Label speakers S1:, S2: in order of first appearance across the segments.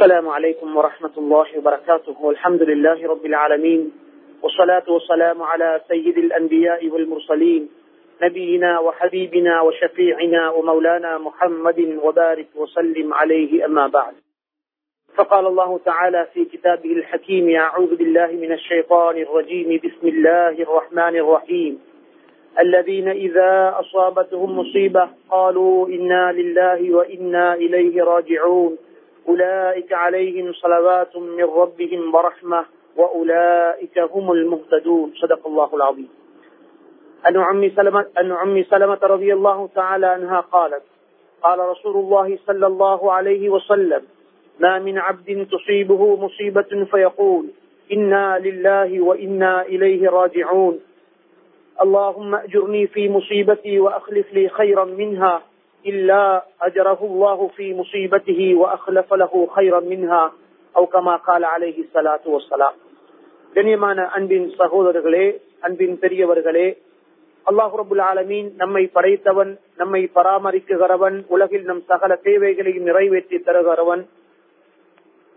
S1: السلام عليكم ورحمة الله وبركاته. والحمد لله رب العالمين. والصلاة والسلام على سيد الأنبياء والمرسلين. نبينا وحبيبنا وشفيعنا ومولانا محمد وبارك وسلم عليه أما بعد. فقال الله تعالى في كتابه الحكيم أعوذ بالله من الشيطان الرجيم. بسم الله الرحمن الرحيم. الذين إذا أصابتهم مصيبة قالوا إنا لله وإنا إليه راجعون. أولئك عليهم صلوات من ربهم ورحمة وأولئك هم المهتدون. صدق الله العظيم. أن عمي سلمة, أن عمي سلمة رضي الله تعالى عنها قالت قال رسول الله صلى الله عليه وسلم ما من عبد تصيبه مصيبة فيقول إنا لله وإنا إليه راجعون. اللهم أجرني في مصيبتي وأخلف لي خيرا منها إلا أجره الله في مصيبته وأخلف له خيرا منها أو كما قال عليه الصلاة والسلام கண்ணியமான அன்பின் சகோதரர்களே அன்பின் பெரியவர்களே அல்லாஹு ரபுல் ஆலமீன் நம்மை படைத்தவன் நம்மை பராமரிக்குகிறவன் உலகில் நம் சகல தேவைகளையும் நிறைவேற்றி தருகிறவன்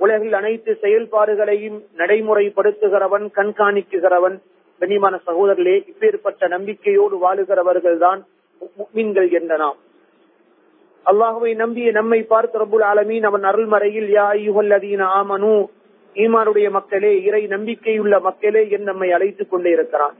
S1: உலகில் அனைத்து செயல்பாடுகளையும் நடைமுறைப்படுத்துகிறவன் கண்காணிக்குகிறவன் கண்ணியமான சகோதரர்களே இப்பேற்பட்ட நம்பிக்கையோடு வாழுகிறவர்கள் தான் மீன்கள் என்ற நாம் அல்லாஹுவை நம்பிய நம்மை பார்த்து ரபுல் ஆலமீன் அவன் அருள்மறையில் யா ஐயுகல்லதீன ஆமனு ஈமானுடைய மக்களே இறை நம்பிக்கையுள்ள மக்களே என் நம்மை அழைத்துக் கொண்டே இருக்கிறான்.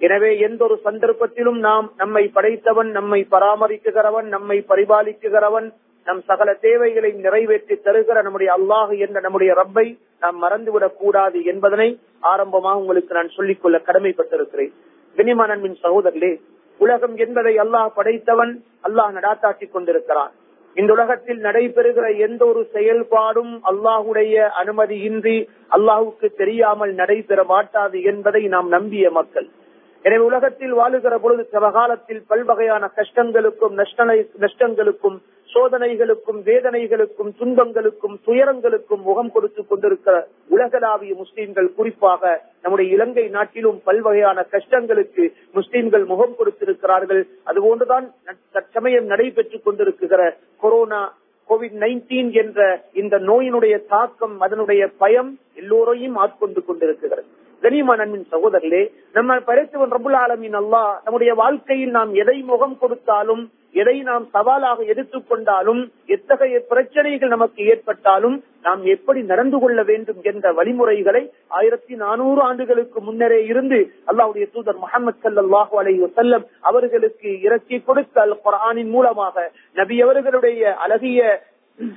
S1: எனவே எந்த ஒரு சந்தர்ப்பத்திலும் நாம் நம்மை படைத்தவன் நம்மை பராமரிக்குகிறவன் நம்மை பரிபாலிக்குகிறவன் நம் சகல தேவைகளை நிறைவேற்றி தருகிற நம்முடைய அல்லாஹ் என்ற நம்முடைய ரப்பை நாம் மறந்துவிடக் கூடாது என்பதனை ஆரம்பமாக உங்களுக்கு நான் சொல்லிக்கொள்ள கடமைப்பட்டிருக்கிறேன். வினிமானன்மின் சகோதரர்களே உலகம் என்பதை அல்லாஹ் படைத்தவன் அல்லாஹ் நடாத்தாட்டி கொண்டிருக்கிறான். இந்த உலகத்தில் நடைபெறுகிற எந்த ஒரு செயல்பாடும் அல்லாஹுடைய அனுமதியின்றி அல்லாஹுக்கு தெரியாமல் நடைபெற மாட்டாது என்பதை நாம் நம்பிய மக்கள். எனவே உலகத்தில் வாழுகிற பொழுது சமகாலத்தில் பல்வகையான கஷ்டங்களுக்கும் நஷ்டங்களுக்கும் சோதனைகளுக்கும் வேதனைகளுக்கும் துன்பங்களுக்கும் துயரங்களுக்கும் முகம் கொடுத்து கொண்டிருக்கிற உலகளாவிய முஸ்லீம்கள் குறிப்பாக நம்முடைய இலங்கை நாட்டிலும் பல்வகையான கஷ்டங்களுக்கு முஸ்லீம்கள் முகம் கொடுத்திருக்கிறார்கள். அதுபோன்றுதான் தற்சமயம் நடைபெற்றுக் கொண்டிருக்கிற கொரோனா கோவிட் நைன்டீன் என்ற இந்த நோயினுடைய தாக்கம் அதனுடைய பயம் எல்லோரையும் ஆட்கொண்டு கொண்டிருக்கிறது. கனிமான அன்பின் சகோதரர்களே நம்ம படைத்தவன் ரபுல் ஆலமின் அல்லா நம்முடைய வாழ்க்கையில் நாம் எதை முகம் கொடுத்தாலும் எதை நாம் சவாலாக எடுத்துக்கொண்டாலும் எத்தகைய பிரச்சனைகள் நமக்கு ஏற்பட்டாலும் நாம் எப்படி நடந்து கொள்ள வேண்டும் என்ற வழிமுறைகளை ஆயிரத்தி நானூறு ஆண்டுகளுக்கு முன்னரே இருந்து அல்லாவுடைய தூதர் முகமது சல்லாஹு அலை வசல்லம் அவர்களுக்கு இறக்கி கொடுத்த அல் குரானின் மூலமாக நபி அவர்களுடைய அழகிய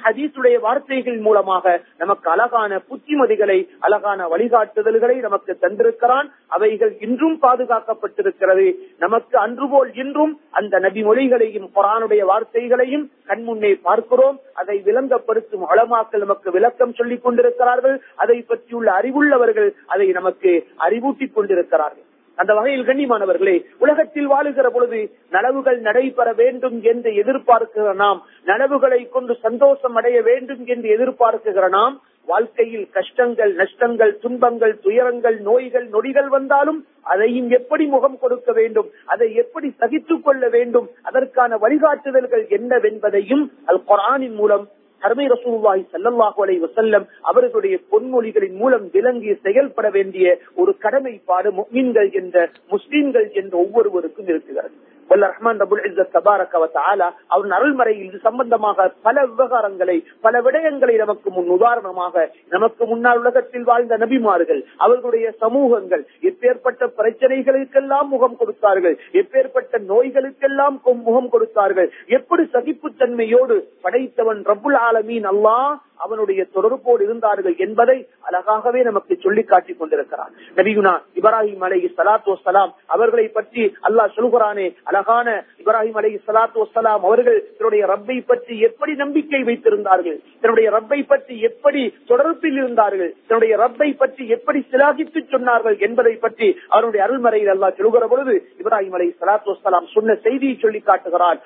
S1: ஹதீசுடைய வார்த்தைகள் மூலமாக நமக்கு அழகான புத்திமதிகளை அழகான வழிகாட்டுதல்களை நமக்கு தந்திருக்கிறான். அவைகள் இன்றும் பாதுகாக்கப்பட்டிருக்கிறது. நமக்கு அன்று போல் இன்றும் அந்த நபி மொழிகளையும் குரானுடைய வார்த்தைகளையும் கண்முன்னே பார்க்கிறோம். அதை விளங்கப்படுத்தும் அளமாக்கள் நமக்கு விளக்கம் சொல்லிக் கொண்டிருக்கிறார்கள். அதை பற்றியுள்ள அறிவுள்ளவர்கள் அதை நமக்கு அறிவூட்டிக் கொண்டிருக்கிறார்கள். அந்த வகையில் கண்ணியமானவர்களே உலகத்தில் வாழுகிற பொழுது நனவுகள் நடைபெற வேண்டும் என்று எதிர்பார்க்கிற நாம் நனவுகளை கொண்டு சந்தோஷம் அடைய வேண்டும் என்று எதிர்பார்க்கிற நாம் வாழ்க்கையில் கஷ்டங்கள் நஷ்டங்கள் துன்பங்கள் துயரங்கள் நோய்கள் நொடிகள் வந்தாலும் அதையும் எப்படி முகம் கொடுக்க வேண்டும் அதை எப்படி சகித்துக் கொள்ள வேண்டும் அதற்கான வழிகாட்டுதல்கள் என்னவென்பதையும் அல் குரானின் மூலம் கர்மை ரசூல்லாய் சல்லல்லாஹு அலை வசல்லம் அவர்களுடைய பொன்மொழிகளின் மூலம் விளங்கி செயல்பட வேண்டிய ஒரு கடமைப்பாடு முஸ்லிம்கள் என்ற முஸ்லிம்கள் என்ற ஒவ்வொருவருக்கும் இருக்கிறது. வல்ல ரஹ்மான் ரபுல் இஸ்ஸத் தபாரக வ தஆலா அருள்மறையில் இது சம்பந்தமாக பல விவகாரங்களை பல விடயங்களை நமக்கு முன் உதாரணமாக நமக்கு முன்னால் உலகத்தில் வாழ்ந்த நபிமார்கள் அவர்களுடைய சமூகங்கள் எப்பேற்பட்ட பிரச்சனைகளுக்கெல்லாம் முகம் கொடுத்தார்கள் எப்பேற்பட்ட நோய்களுக்கெல்லாம் முகம் கொடுத்தார்கள் எப்படி சகிப்புத்தன்மையோடு படைத்தவன் ரபுல் ஆலமீன் அல்லாஹ் அவனுடைய தொடர்போடு இருந்தார்கள் என்பதை அழகாகவே நமக்கு சொல்லி காட்டிக் கொண்டிருக்கிறான். நபியுனா இப்ராஹிம் அலை சலாத்து வசலாம் அவர்களை பற்றி அல்லாஹ் சொல்கிறானே அழகான இப்ராஹிம் அலை சலாத்து வசலாம் அவர்கள் தன்னுடைய ரப்பை பற்றி எப்படி நம்பிக்கை வைத்திருந்தார்கள் தன்னுடைய ரப்பை பற்றி எப்படி தொடர்பில் இருந்தார்கள் தன்னுடைய ரப்பை பற்றி எப்படி சிலாகித்து சொன்னார்கள் என்பதை பற்றி அவருடைய அருள்மறையில் அல்லாஹ் சொல்கிற பொழுது இப்ராஹிம் அலை சலாத்து வசலாம் சொன்ன செய்தியை சொல்லி காட்டுகிறான்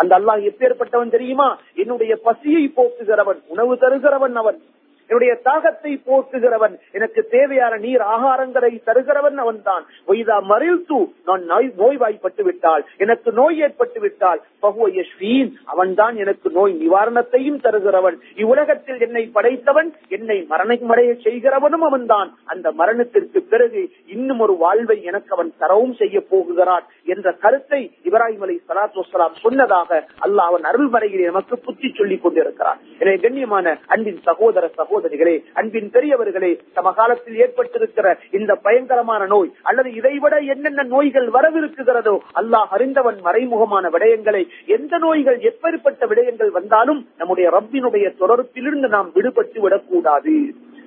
S1: அந்த அல்லாஹ் எப்பேற்பட்டவன் தெரியுமா? என்னுடைய பசியை போக்குகிறவன் உணவு தருகிறவன் அவன். என்னுடைய தாகத்தை போக்குகிறவன் எனக்கு தேவையான நீர் ஆகாரங்களை தருகிறவன் அவன் தான் ஒய்தா மறிழ்த்து நான் நோய் நோய்வாய்ப்பட்டு விட்டால் எனக்கு நோய் ஏற்பட்டு விட்டால் பகுவயஸ்வீன் அவன் தான் எனக்கு நோய் நிவாரணத்தையும் தருகிறவன். இவ்வுலகத்தில் என்னை படைத்தவன் என்னை மரணமடைய செய்கிறவனும் அவன் தான் அந்த மரணத்திற்கு பிறகு இன்னும் ஒரு வாழ்வை எனக்கு அவன் தரவும் செய்ய போகுகிறான் என்ற கருத்தை இப்ராஹிம் அலி சலாத்து சொன்னதாக அல்லாஹ் அவன் அருள்மறையில் நமக்கு புத்தி சொல்லிக் கொண்டிருக்கிறான். எனவே கண்ணியமான அன்பின் சகோதர சகோதரிகளே அன்பின் பெரியவர்களே சமகாலத்தில் ஏற்பட்டிருக்கிற இந்த பயங்கரமான நோய் அல்லது இதைவிட என்னென்ன நோய்கள் வரவிருக்குகிறதோ அல்லாஹ் அறிந்தவன் மறைமுகமான விடயங்களை எந்த நோய்கள் எப்பேற்பட்ட விடயங்கள் வந்தாலும் நம்முடைய ரப்பினுடைய தொடர்பிலிருந்து நாம் விடுபட்டு விடக்கூடாது.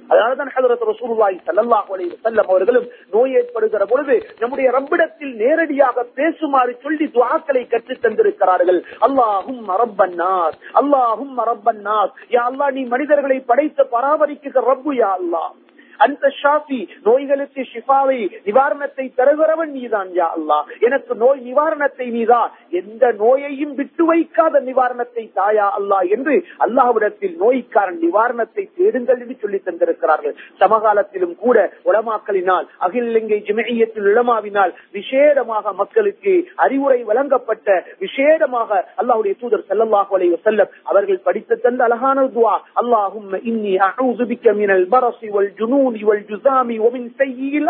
S1: அதனாலதான் ஹதரத் ரசூலுல்லாஹி ஸல்லல்லாஹு அலைஹி வஸல்லம் அவர்களும் நோய் ஏற்படுகிற பொழுது நம்முடைய ரப்பிடத்தில் நேரடியாக பேசுமாறு சொல்லி துஆக்களை கற்றுத் தந்திருக்கிறார்கள். அல்லாஹும் ரப்பன் நாஸ் அல்லாஹும் ரப்பன் நாஸ். யா அல்லாஹ் நீ மனிதர்களை படைத்து பராமரிக்கிற ரப்பு யா அல்லாஹ். அந்த ஷாஃபி நோய்களுக்கு ஷிஃபாவை நிவாரணத்தை தருகிறவன் நீதான் யா அல்லா எனக்கு நோய் நிவாரணத்தை நீதான் எந்த நோயையும் விட்டு வைக்காத நிவாரணத்தை தாயா அல்லா என்று அல்லாஹ்விடத்தில் நோய்க்காரன் நிவாரணத்தை தேடுங்கள் என்று சொல்லி தந்திருக்கிறார்கள். சமகாலத்திலும் கூட உலமாக்களினால் அகில் இலங்கை ஜிமையத்தில் உலமாவினால் விசேடமாக மக்களுக்கு அறிவுரை வழங்கப்பட்ட விசேடமாக அல்லாஹுடைய தூதர் செல்லல்லாஹு அலைய செல்லம் அவர்கள் படித்து தந்த அழகான துவா அல்லாஹும் இன்னி அஊது மினல் பரசி வல் ஜுனூன் ஜுனூனி வல் ஜுசாமி ஒமின் செய்யில்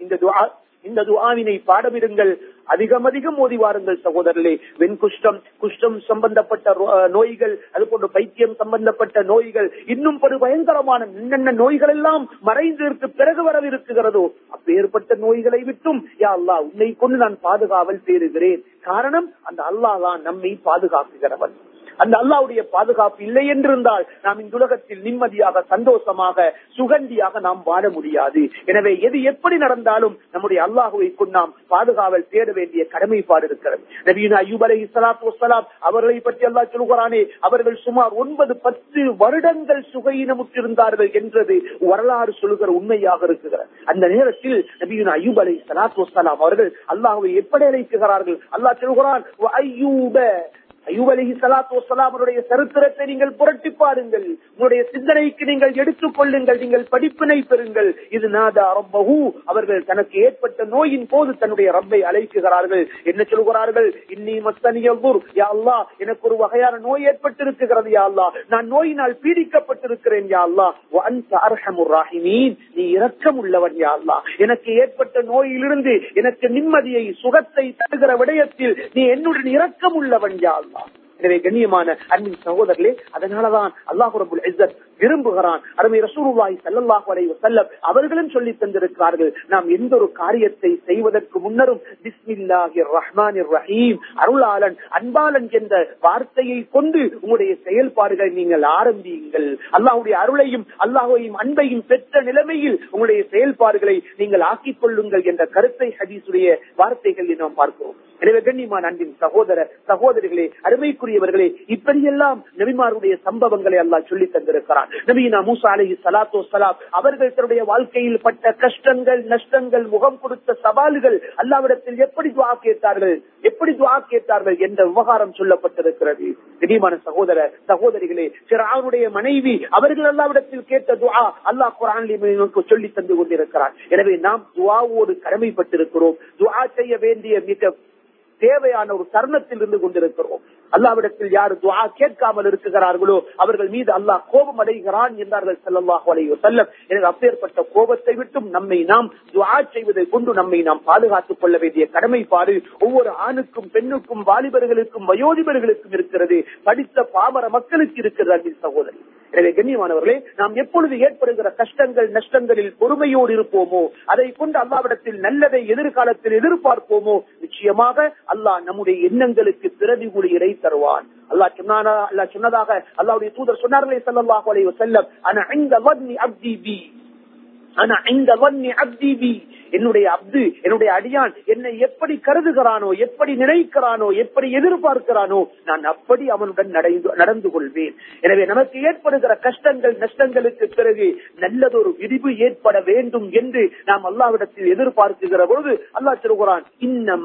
S1: இந்த துஆ இந்த துஆவினை பாடமிடுங்கள் அதிகம் அதிகம் ஓதி வாருங்கள் சகோதரர்களே. வெண்குஷ்டம் குஷ்டம் சம்பந்தப்பட்ட நோய்கள் அது போன்ற பைத்தியம் சம்பந்தப்பட்ட நோய்கள் இன்னும் படு பயங்கரமான என்னென்ன நோய்கள் எல்லாம் மறைந்திருக்கு பிறகு வரவிருக்குகிறதோ அப்பேற்பட்ட நோய்களை விட்டும் யா அல்லா உன்னை கொண்டு நான் பாதுகாவல் தேறுகிறேன் காரணம் அந்த அல்லாஹ் நம்மை பாதுகாக்குகிறவன். அந்த அல்லாவுடைய பாதுகாப்பு இல்லை என்றிருந்தால் நாம் இந்த உலகத்தில் நிம்மதியாக சந்தோஷமாக சுகந்தியாக நாம் வாழ முடியாது. எனவே எது எப்படி நடந்தாலும் நம்முடைய அல்லாஹுவை நாம் பாதுகாவல் தேட வேண்டிய கடமைப்பாடு இருக்கிறது. நவீன அயூப் அலை இஸ்லாத்து வசலாம் அவர்களை பற்றி அல்லாஹ் சொல்கிறானே அவர்கள் சுமார் ஒன்பது பத்து வருடங்கள் சுகையினமுற்றிருந்தார்கள் என்றது வரலாறு சொல்லுகிற உண்மையாக இருக்கிறது. அந்த நேரத்தில் நபியின் அயூப் அலை சலாத்து வசலாம் அவர்கள் அல்லாஹுவை எப்படி அழைக்குகிறார்கள் அல்லாஹ் சொல்கிறான் ஐயூப ஐயூப் அலி சலாத்து வசலாமருடைய சரித்திரத்தை நீங்கள் புரட்டி பாருங்கள். உங்களுடைய சிந்தனைக்கு நீங்கள் எடுத்துக் கொள்ளுங்கள். நீங்கள் படிப்பினை பெறுங்கள். இது நாதா ரப்பஹு. அவர்கள் தனக்கு ஏற்பட்ட நோயின் போது தன்னுடைய ரப்பை அழைக்குகிறார்கள். என்ன சொல்கிறார்கள்? இன்னி மஸ்தனியூர் யா அல்லா எனக்கு ஒரு வகையான நோய் ஏற்பட்டிருக்கிறது யா அல்லா நான் நோயினால் பீடிக்கப்பட்டிருக்கிறேன் யா அல்லா அர்ஹமுர் ராஹிமீன். நீ இரக்கம் உள்ளவன் யா அல்லா எனக்கு ஏற்பட்ட நோயிலிருந்து எனக்கு நிம்மதியை சுகத்தை தருகிற விடயத்தில் நீ என்னுடன் இரக்கம் உள்ளவன் யா அல்லா எனவே கண்ணியமான அன்பின் சகோதரர்களே அதனாலதான் அல்லாஹு ரபுல் இஸ்ஸத் விரும்புகிறான். அருமை ரசூலுல்லாஹி ஸல்லல்லாஹு அலைஹி வஸல்லம் அவர்களும் சொல்லி தந்திருக்கிறார்கள் நாம் எந்த ஒரு காரியத்தை செய்வதற்கு முன்னரும் பிஸ்மில்லாஹிர் ரஹ்மானிர் ரஹீம் அருளாளன் அன்பாளன் என்ற வார்த்தையை கொண்டு உங்களுடைய செயல்பாடுகளை நீங்கள் ஆரம்பியுங்கள். அல்லாஹுடைய அருளையும் அல்லாஹையும் அன்பையும் பெற்ற நிலைமையில் உங்களுடைய செயல்பாடுகளை நீங்கள் ஆக்கிக் கொள்ளுங்கள் என்ற கருத்தை ஹதீஸுடைய வார்த்தைகளில் நாம் பார்க்கிறோம். எனவே கண்ணியமான அன்பின் சகோதர சகோதரிகளே அருமைக்குரியவர்களே இப்படியெல்லாம் நபிமாருடைய சம்பவங்களை அல்லாஹ் சொல்லி தந்திருக்கிறான். நபீனா மூசா அலி சலாத்து சலாம் அவர்கள் தன்னுடைய வாழ்க்கையில் பட்ட கஷ்டங்கள் நஷ்டங்கள் முகம் கொடுத்த சவால்கள் அல்லாவிடத்தில் எப்படி துவா கேட்டார்கள் எப்படி துவா கேட்டார்கள் என்ற விவகாரம் சொல்லப்பட்டிருக்கிறது. திடீமான சகோதர சகோதரிகளே சிறாவுடைய மனைவி அவர்கள் அல்லாவிடத்தில் கேட்ட துவா அல்லாஹ் குரான் சொல்லி தந்து கொண்டிருக்கிறார் எனவே நாம் துவாவோடு கடமைப்பட்டிருக்கிறோம். துவா செய்ய வேண்டிய மிக தேவையான ஒரு தருணத்தில் இருந்து கொண்டிருக்கிறோம். அல்லாவிடத்தில் யார் துவா கேட்காமல் இருக்கிறார்களோ அவர்கள் மீது அல்லாஹ் கோபம் அடைகிறான் என்றார்கள் செல்லல்லாஹு வலையோ செல்லம் எனக்கு அப்பேற்பட்ட கோபத்தை விட்டும் நம்மை நாம் துவா செய்வதை கொண்டு நம்மை நாம் பாதுகாத்துக் கொள்ள வேண்டிய கடமைப்பாடு ஒவ்வொரு ஆணுக்கும் பெண்ணுக்கும் வாலிபர்களுக்கும் வயோதிபர்களுக்கும் இருக்கிறது. படித்த பாமர மக்களுக்கு இருக்கிறது அன்பின் சகோதரி. எனவே கண்ணியமானவர்களே நாம் எப்பொழுது ஏற்படுகிற கஷ்டங்கள் நஷ்டங்களில் பொறுமையோடு இருப்போமோ அதை கொண்டு அல்லாவிடத்தில் நல்லதை எதிர்காலத்தில் எதிர்பார்ப்போமோ நிச்சயமாக அல்லாஹ் நம்முடைய எண்ணங்களுக்கு பிரதிகூலி இடை தருவான். அல்லாஹ் சொன்னானா அல்லாஹ் சொன்னதாக அல்லாவுடைய தூதர் சொன்னார்களே சல்லாஹூ அலைஹி ஆனா இந்த அப்தி பி ஆனா இந்த அப்தி பி என்னுடைய அப்து என்னுடைய அடியான் என்னை எப்படி கருதுகிறானோ எப்படி நினைக்கிறானோ எப்படி எதிர்பார்க்கிறானோ நான் அப்படி அவனுடன் நடந்து கொள்வேன். எனவே நமக்கு ஏற்படுகிற கஷ்டங்கள் நஷ்டங்களுக்கு பிறகு நல்லதொரு விரிவு ஏற்பட வேண்டும் என்று நாம் அல்லாவிடத்தில் எதிர்பார்க்குகிற பொழுது அல்லாஹ் சொல்கிறான் இன்ன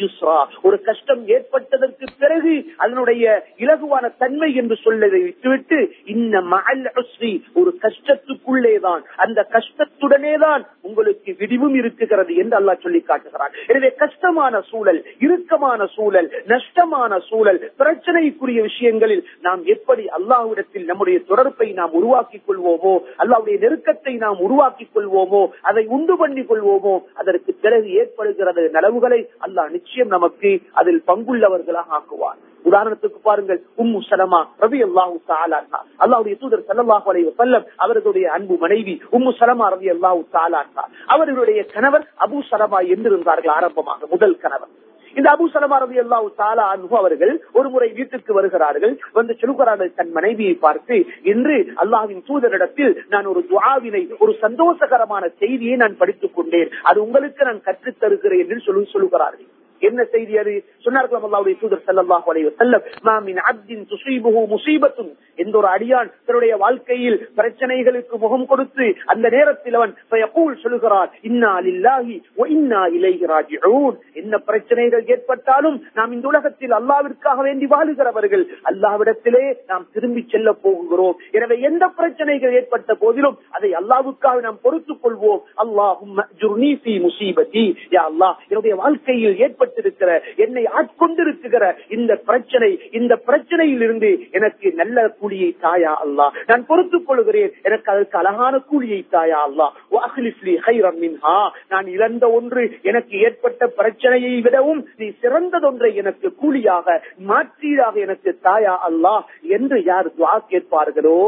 S1: யுஸ்ரா. ஒரு கஷ்டம் ஏற்பட்டதற்கு பிறகு அதனுடைய இலகுவான தன்மை என்று சொல்லதை விட்டுவிட்டு இன்ன மகள் உஸ்ரி. ஒரு கஷ்டத்துக்குள்ளேதான். அந்த கஷ்டத்துடனே தான் உங்களுக்கு விடிவும் இருக்குகிறது என்று அல்லாஹ் சொல்லி காட்டுகிறான். எனவே கஷ்டமான சூழல் இறுக்கமான சூழல் நஷ்டமான சூழல் பிரச்சனைக்குரிய விஷயங்களில் நாம் எப்படி அல்லாஹ்விடத்தில் நம்முடைய தொடர்பை நாம் உருவாக்கிக் கொள்வோமோ அல்லாவுடைய நெருக்கத்தை நாம் உருவாக்கிக் கொள்வோமோ அதை உண்டு பண்ணிக் கொள்வோமோ அதற்கு பிறகு ஏற்படுகிறது நலவுகளை அல்லாஹ் நிச்சயம் நமக்கு அதில் பங்குள்ளவர்களாக ஆக்குவார் உதாரணத்துக்கு பாருங்கள் உம்மு சலமா ரவி அல்லாஹூ தாலான்ஹா அல்லாவுடைய தூதர் சல்லாஹு அலைய வஸல்லம் அவர்களுடைய அன்பு மனைவி உம்மு சலமா ரவி அல்லாஹூ தாலான்ஹா அவர்களுடைய கணவர் அபு சலமா என்றிருந்தார்கள் ஆரம்பமாக முதல் கணவர். இந்த அபு சலமா ரவி அல்லாஹூ தாலா அன்பு அவர்கள் ஒரு முறை வீட்டிற்கு வருகிறார்கள் வந்து சொல்கிறார்கள் தன் மனைவியை பார்த்து இன்று அல்லாஹின் தூதரிடத்தில் நான் ஒரு துவாவினை ஒரு சந்தோஷகரமான செய்தியை நான் படித்துக் கொண்டேன். அது உங்களுக்கு நான் கற்றுத் தருகிறேன் என்று சொல்லி சொல்லுகிறார்கள். என்ன செய்தி அது? சொன்னார்கள் அல்லாவுடைய தூதர் அப்தின் எந்த ஒரு அடியான் தன்னுடைய வாழ்க்கையில் பிரச்சனைகளுக்கு முகம் கொடுத்து அந்த நேரத்தில் அவன் ஃபயகூல் சொல்கிறான் இன்னா இன்னா இலைஹி ராஜிஊன். என்ன பிரச்சனைகள் ஏற்பட்டாலும் நாம் இந்த உலகத்தில் அல்லாவிற்காக வேண்டி வாழுகிறவர்கள் அல்லாவிடத்திலே நாம் திரும்பி செல்ல போகிறோம் எனவே எந்த பிரச்சனைகள் ஏற்பட்ட போதிலும் அதை அல்லாவுக்காக நாம் பொறுத்துக் கொள்வோம். அல்லாஹும் அல்லாஹ் என்னுடைய வாழ்க்கையில் ஏற்பட்ட ஏற்பட்டிருக்கிற என்னை ஆட்கொண்டிருக்கிற இந்த பிரச்சனை இந்த பிரச்சனையில் இருந்து எனக்கு நல்ல கூலியை தாயா அல்லா நான் பொறுத்துக் கொள்கிறேன் எனக்கு அதற்கு அழகான கூலியை தாயா அல்லா நான் இழந்த ஒன்று எனக்கு ஏற்பட்ட பிரச்சனையை விடவும் நீ சிறந்ததொன்றை எனக்கு கூலியாக மாற்றீடாக எனக்கு தாயா அல்லா என்று யார் துவா கேட்பார்களோ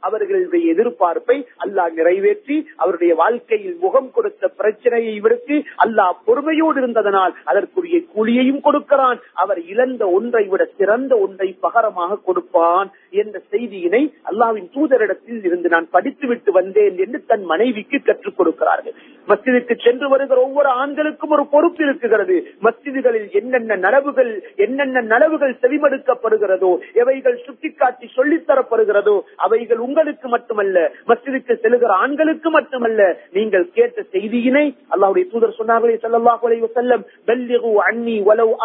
S1: அவர்களுடைய எதிர்பார்ப்பை அல்லாஹ் நிறைவேற்றி அவருடைய வாழ்க்கையில் முகம் கொடுத்த பிரச்சனையை விடுத்து அல்லாஹ் பொறுமையோடு இருந்ததனால் அதற்குரிய கூலியையும் கொடுக்கிறான். அவர் இழந்த ஒன்றை விட சிறந்த ஒன்றை பகரமாக கொடுப்பான் என்ற செய்தியினை அல்லாவின் தூதரிடத்தில் இருந்து நான் படித்துவிட்டு வந்தேன் என்று தன் மனைவிக்கு கற்றுக் கொடுக்கிறார்கள். மஸ்ஜிதுக்கு சென்று வருகிற ஒவ்வொரு ஆண்களுக்கும் ஒரு பொறுப்பு இருக்குகிறது. மஸ்ஜிதுகளில் என்னென்ன நலவுகள் என்னென்ன நலவுகள் செவிமடுக்கப்படுகிறதோ எவைகள் சுட்டிக்காட்டி சொல்லித் தரப்படுகிறதோ அவைகள் உங்களுக்கு மட்டுமல்ல மஸ்ஜிதுக்கு செல்கிற ஆண்களுக்கு மட்டுமல்ல நீங்கள் கேட்ட செய்தியினை அல்லாவுடைய தூதர் சொன்னார்களே ஸல்லல்லாஹு அன்னி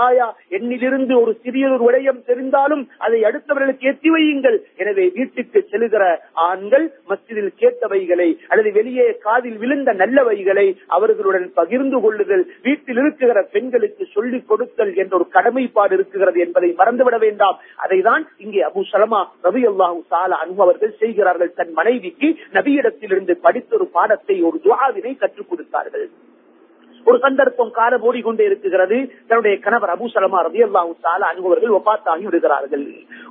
S1: ஆயா. என்னிலிருந்து ஒரு சிறிய ஒரு விடயம் தெரிந்தாலும் அதை அடுத்தவர்களுக்கு எத்தி வையுங்கள். எனவே வீட்டுக்கு செல்கிற ஆண்கள் மஸ்ஜிதில் கேட்டவைகளை அல்லது வெளியே காதில் விழுந்த நல்லவைகளை அவர்களுடன் பகிர்ந்து கொள்ளுதல் வீட்டில் இருக்கிற பெண்களுக்கு சொல்லிக் கொடுத்தல் என்ற ஒரு கடமைப்பாடு இருக்கிறது என்பதை மறந்துவிட வேண்டாம். அதைதான் இங்கே அபு சலமா ரவி அல்லாஹூ சாலா அனுபவர்கள் செய்கிறார்கள் தன் மனைவிக்கு நபியிடத்திலிருந்து படித்த ஒரு பாடத்தை ஒரு துவாவினை கற்றுக் கொடுத்தார்கள். ஒரு சந்தர்ப்பம் காலம் ஓடிக்கொண்டே இருக்கிறது தன்னுடைய கணவர் அபு சலமா ரதி அல்லாஹூ சாலா அன்பவர்கள் ஒப்பாத்தாகி விடுகிறார்கள்.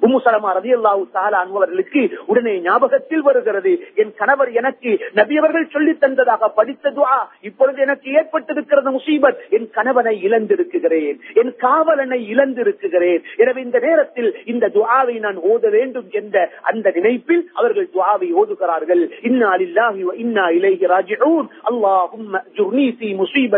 S1: உம்மு சலமா ரதி அல்லாஹூ சாலா அன்பவர்களுக்கு உடனே ஞாபகத்தில் வருகிறது. என் கணவர் எனக்கு நபியவர்கள் சொல்லி தந்ததாக படித்த துவா இப்பொழுது எனக்கு ஏற்பட்டிருக்கிறது முசீபத். என் கணவனை இழந்திருக்கிறேன். என் காவலனை இழந்திருக்கிறேன். எனவே இந்த நேரத்தில் இந்த துவாவை நான் ஓத வேண்டும் என்ற அந்த நினைப்பில் அவர்கள் துவாவை ஓதுகிறார்கள். இன்னா லில்லாஹி இன்னா இலைஹி ராஜிஊன். அல்லாஹும் ஜுர்னி ஃபீ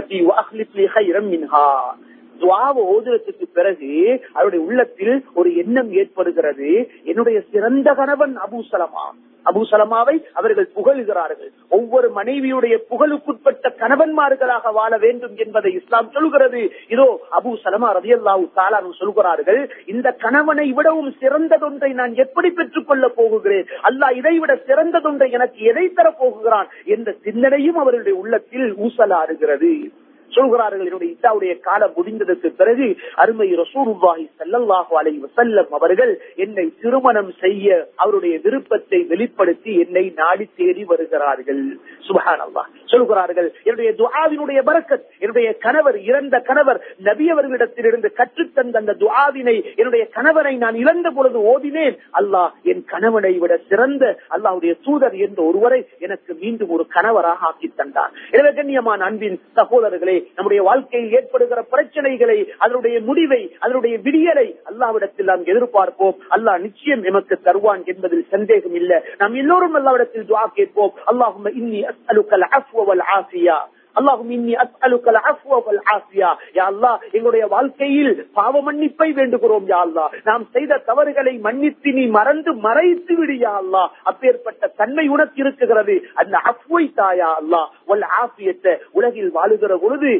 S1: abadii waalif lii khayra minhaa துவாவ ஓதுவதற்கு பிறகு அவருடைய உள்ளத்தில் ஒரு எண்ணம் ஏற்படுகிறது. என்னுடைய சிறந்த கணவன் அபு சலமா. அபு சலமாவை அவர்கள் புகழுகிறார்கள். ஒவ்வொரு மனைவியுடைய புகழுக்குட்பட்ட கணவன்மார்களாக வாழ வேண்டும் என்பதை இஸ்லாம் சொல்கிறது இதோ அபு சலமா ரதியல்லாவு தாலானு சொல்கிறார்கள் இந்த கணவனை விடவும் சிறந்ததொன்றை நான் எப்படி பெற்றுக் கொள்ளப் போகுகிறேன்? அல்லாஹ் இதை விட சிறந்ததொன்றை எனக்கு எதை தரப் போகுகிறான்? என்ற சிந்தனையும் அவர்களுடைய உள்ளத்தில் ஊசலாடுகிறது. சொல்கிறார்கள் என்னுடைய இசாவுடைய காலம் முடிந்ததற்கு பிறகு அருமை ரசூருல்லாஹி செல்லல்லாஹு அலைஹி செல்லம் அவர்கள் என்னை திருமணம் செய்ய அவருடைய விருப்பத்தை வெளிப்படுத்தி என்னை நாடி தேடி வருகிறார்கள். சுபஹானல்லாஹ். சொல்கிறார்கள் என்னுடைய துவாவினுடைய பரக்கத் என்னுடைய கணவர் இறந்த கணவர் நபி அவர்களிடத்திலிருந்து கற்றுத்தந்த அந்த துவாவினை என்னுடைய கணவனை நான் இழந்த பொழுது ஓதினேன். அல்லாஹ் என் கணவனை விட சிறந்த அல்லாவுடைய தூதர் என்ற ஒருவரை எனக்கு மீண்டும் ஒரு கணவராக ஆக்கி தந்தார். எனவே கண்ணியமான அன்பின் சகோதரர்களே நம்முடைய வாழ்க்கையில் ஏற்படுகிற பிரச்சனைகளை அதனுடைய முடிவை அதனுடைய விடியலை அல்லாவிடத்தில் நாம் எதிர்பார்ப்போம். அல்லாஹ் நிச்சயம் எமக்கு தருவான் என்பதில் சந்தேகம் இல்லை. நாம் எல்லோரும் அல்லாவிடத்தில் துவா கேட்போம். அல்லாஹும் இன்னி அஸ்அலுக்கல் அஃப்வ வல் அல்லாஹும் இன்னி அஸ்அலுக்கல் அஃப்வ வல் ஆஃபியா யா அல்லாஹ் எங்களுடைய வாழ்க்கையில் பாவ மன்னிப்பை வேண்டுகிறோம் யா அல்லாஹ். நாம் செய்த தவறுகளை மன்னித்து நீ மறந்து மறைத்து விடு யா அல்லாஹ். அப்பேற்பட்ட தன்மை உனக்கு இருக்குகிறது. அந்த அஃப்வை தாயா அல்லாஹ். வல் ஆஃபியத்தை உலகில் வாழுகிற பொழுது